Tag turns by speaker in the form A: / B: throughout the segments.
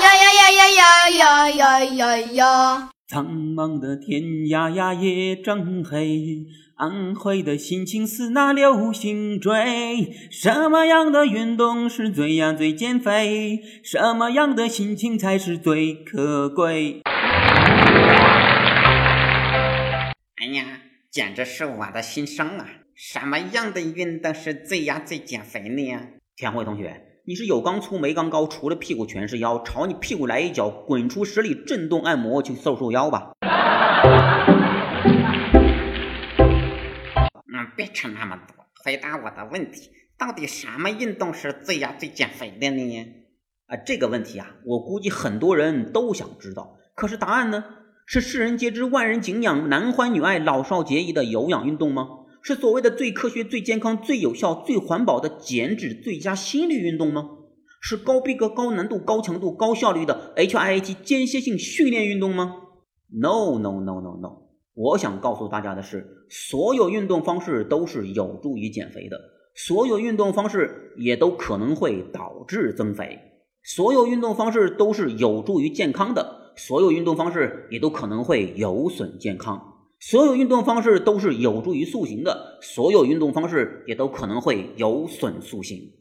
A: 呀呀呀呀呀呀呀呀呀！
B: 苍茫的天呀呀也正黑，安徽的心情似那流星坠。什么样的运动是最呀最减肥？什么样的心情才是最可贵？
C: 哎呀，简直是我的心声啊！什么样的运动是最呀最减肥的呀？
B: 田慧同学。你是有刚粗没刚高，除了屁股全是腰，朝你屁股来一脚，滚出十里震动按摩去瘦瘦腰吧。
C: 嗯，别扯那么多，回答我的问题，到底什么运动是最呀最减肥的呢？
B: 啊，这个问题啊，我估计很多人都想知道，可是答案呢？是世人皆知、万人敬仰、男欢女爱、老少皆宜的有氧运动吗？是所谓的最科学、最健康、最有效、最环保的减脂最佳心率运动吗？是高逼格、高难度、高强度、高效率的 HIIT 间歇性训练运动吗？No No No No No！我想告诉大家的是，所有运动方式都是有助于减肥的，所有运动方式也都可能会导致增肥，所有运动方式都是有助于健康的，所有运动方式也都可能会有损健康。所有运动方式都是有助于塑形的，所有运动方式也都可能会有损塑形。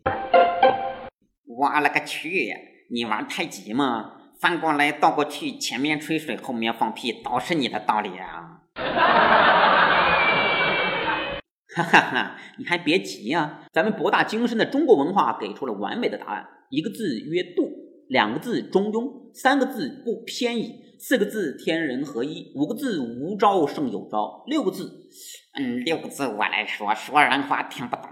C: 我勒个去！你玩太极吗？翻过来倒过去，前面吹水，后面放屁，都是你的道理啊！
B: 哈哈哈！你还别急呀，咱们博大精深的中国文化给出了完美的答案：一个字曰度，两个字中庸，三个字不偏倚。四个字天人合一，五个字无招胜有招，六个字，
C: 嗯，六个字我来说，说人话听不懂。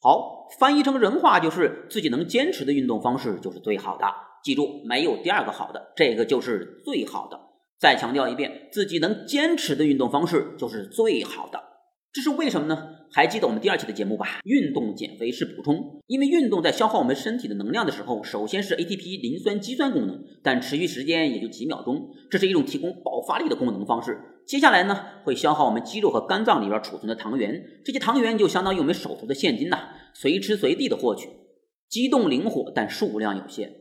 B: 好，翻译成人话就是自己能坚持的运动方式就是最好的。记住，没有第二个好的，这个就是最好的。再强调一遍，自己能坚持的运动方式就是最好的。这是为什么呢？还记得我们第二期的节目吧？运动减肥是补充，因为运动在消耗我们身体的能量的时候，首先是 ATP 磷酸肌酸功能，但持续时间也就几秒钟，这是一种提供爆发力的功能方式。接下来呢，会消耗我们肌肉和肝脏里边储存的糖原，这些糖原就相当于我们手头的现金呐，随吃随地的获取，机动灵活，但数量有限。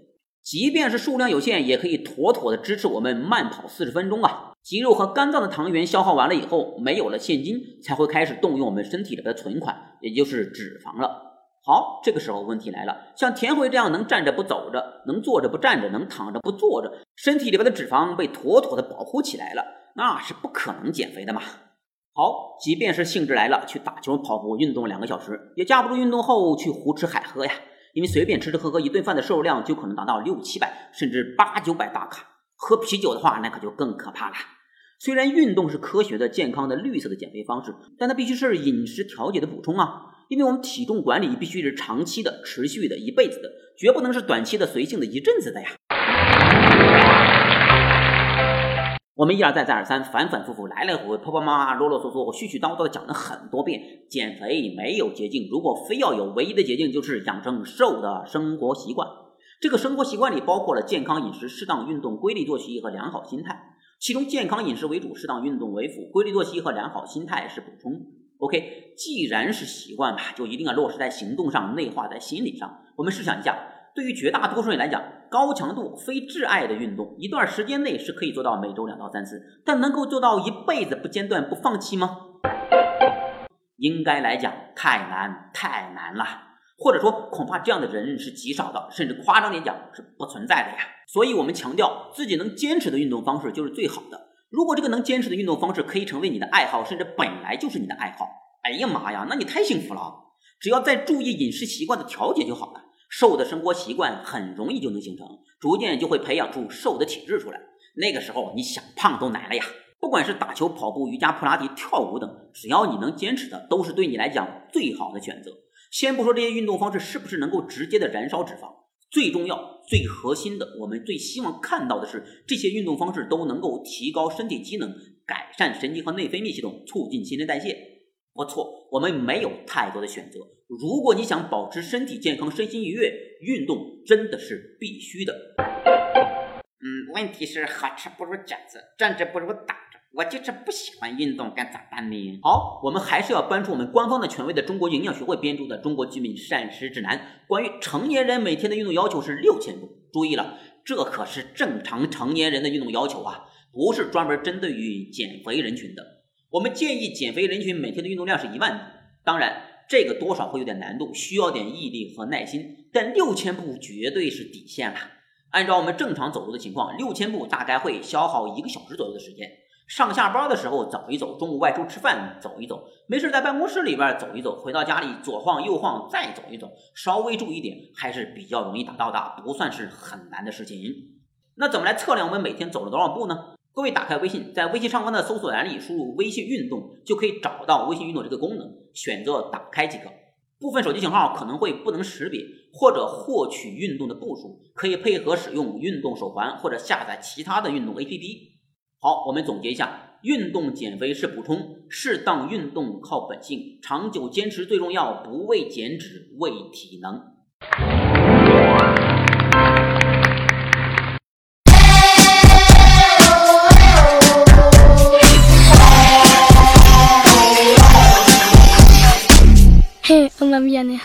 B: 即便是数量有限，也可以妥妥的支持我们慢跑四十分钟啊！肌肉和肝脏的糖原消耗完了以后，没有了现金，才会开始动用我们身体里的存款，也就是脂肪了。好，这个时候问题来了，像田慧这样能站着不走着，能坐着不站着，能躺着不坐着，身体里边的脂肪被妥妥的保护起来了，那是不可能减肥的嘛。好，即便是兴致来了，去打球、跑步、运动两个小时，也架不住运动后去胡吃海喝呀。因为随便吃吃喝喝一顿饭的摄入量就可能达到六七百甚至八九百大卡，喝啤酒的话那可就更可怕了。虽然运动是科学的、健康的、绿色的减肥方式，但它必须是饮食调节的补充啊。因为我们体重管理必须是长期的、持续的、一辈子的，绝不能是短期的、随性的一阵子的呀。我们一而再、再而三、反反复复、来来回回、婆婆妈妈、啰啰嗦嗦、我絮絮叨叨的讲了很多遍，减肥没有捷径。如果非要有，唯一的捷径就是养成瘦的生活习惯。这个生活习惯里包括了健康饮食、适当运动、规律作息和良好心态。其中，健康饮食为主，适当运动为辅，规律作息和良好心态是补充。OK，既然是习惯吧，就一定要落实在行动上，内化在心理上。我们试想一下。对于绝大多数人来讲，高强度非挚爱的运动，一段时间内是可以做到每周两到三次，但能够做到一辈子不间断不放弃吗？应该来讲太难太难了，或者说恐怕这样的人是极少的，甚至夸张点讲是不存在的呀。所以我们强调自己能坚持的运动方式就是最好的。如果这个能坚持的运动方式可以成为你的爱好，甚至本来就是你的爱好，哎呀妈呀，那你太幸福了！只要再注意饮食习惯的调节就好了。瘦的生活习惯很容易就能形成，逐渐就会培养出瘦的体质出来。那个时候你想胖都难了呀！不管是打球、跑步、瑜伽、普拉提、跳舞等，只要你能坚持的，都是对你来讲最好的选择。先不说这些运动方式是不是能够直接的燃烧脂肪，最重要、最核心的，我们最希望看到的是这些运动方式都能够提高身体机能，改善神经和内分泌系统，促进新陈代谢。不错，我们没有太多的选择。如果你想保持身体健康、身心愉悦，运动真的是必须的。
C: 嗯，问题是好吃不如站着，站着不如打。我就是不喜欢运动，该咋办呢？
B: 好，我们还是要搬出我们官方的权威的中国营养学会编著的《中国居民膳食指南》，关于成年人每天的运动要求是六千步。注意了，这可是正常成年人的运动要求啊，不是专门针对于减肥人群的。我们建议减肥人群每天的运动量是一万步，当然这个多少会有点难度，需要点毅力和耐心，但六千步绝对是底线了。按照我们正常走路的情况，六千步大概会消耗一个小时左右的时间。上下班的时候走一走，中午外出吃饭走一走，没事在办公室里边走一走，回到家里左晃右晃再走一走，稍微注意点还是比较容易达到的，不算是很难的事情。那怎么来测量我们每天走了多少步呢？各位打开微信，在微信上方的搜索栏里输入“微信运动”，就可以找到微信运动这个功能，选择打开即可。部分手机型号可能会不能识别或者获取运动的步数，可以配合使用运动手环或者下载其他的运动 APP。好，我们总结一下：运动减肥是补充，适当运动靠本性，长久坚持最重要，不为减脂，为体能。
A: 嘿，我们 bien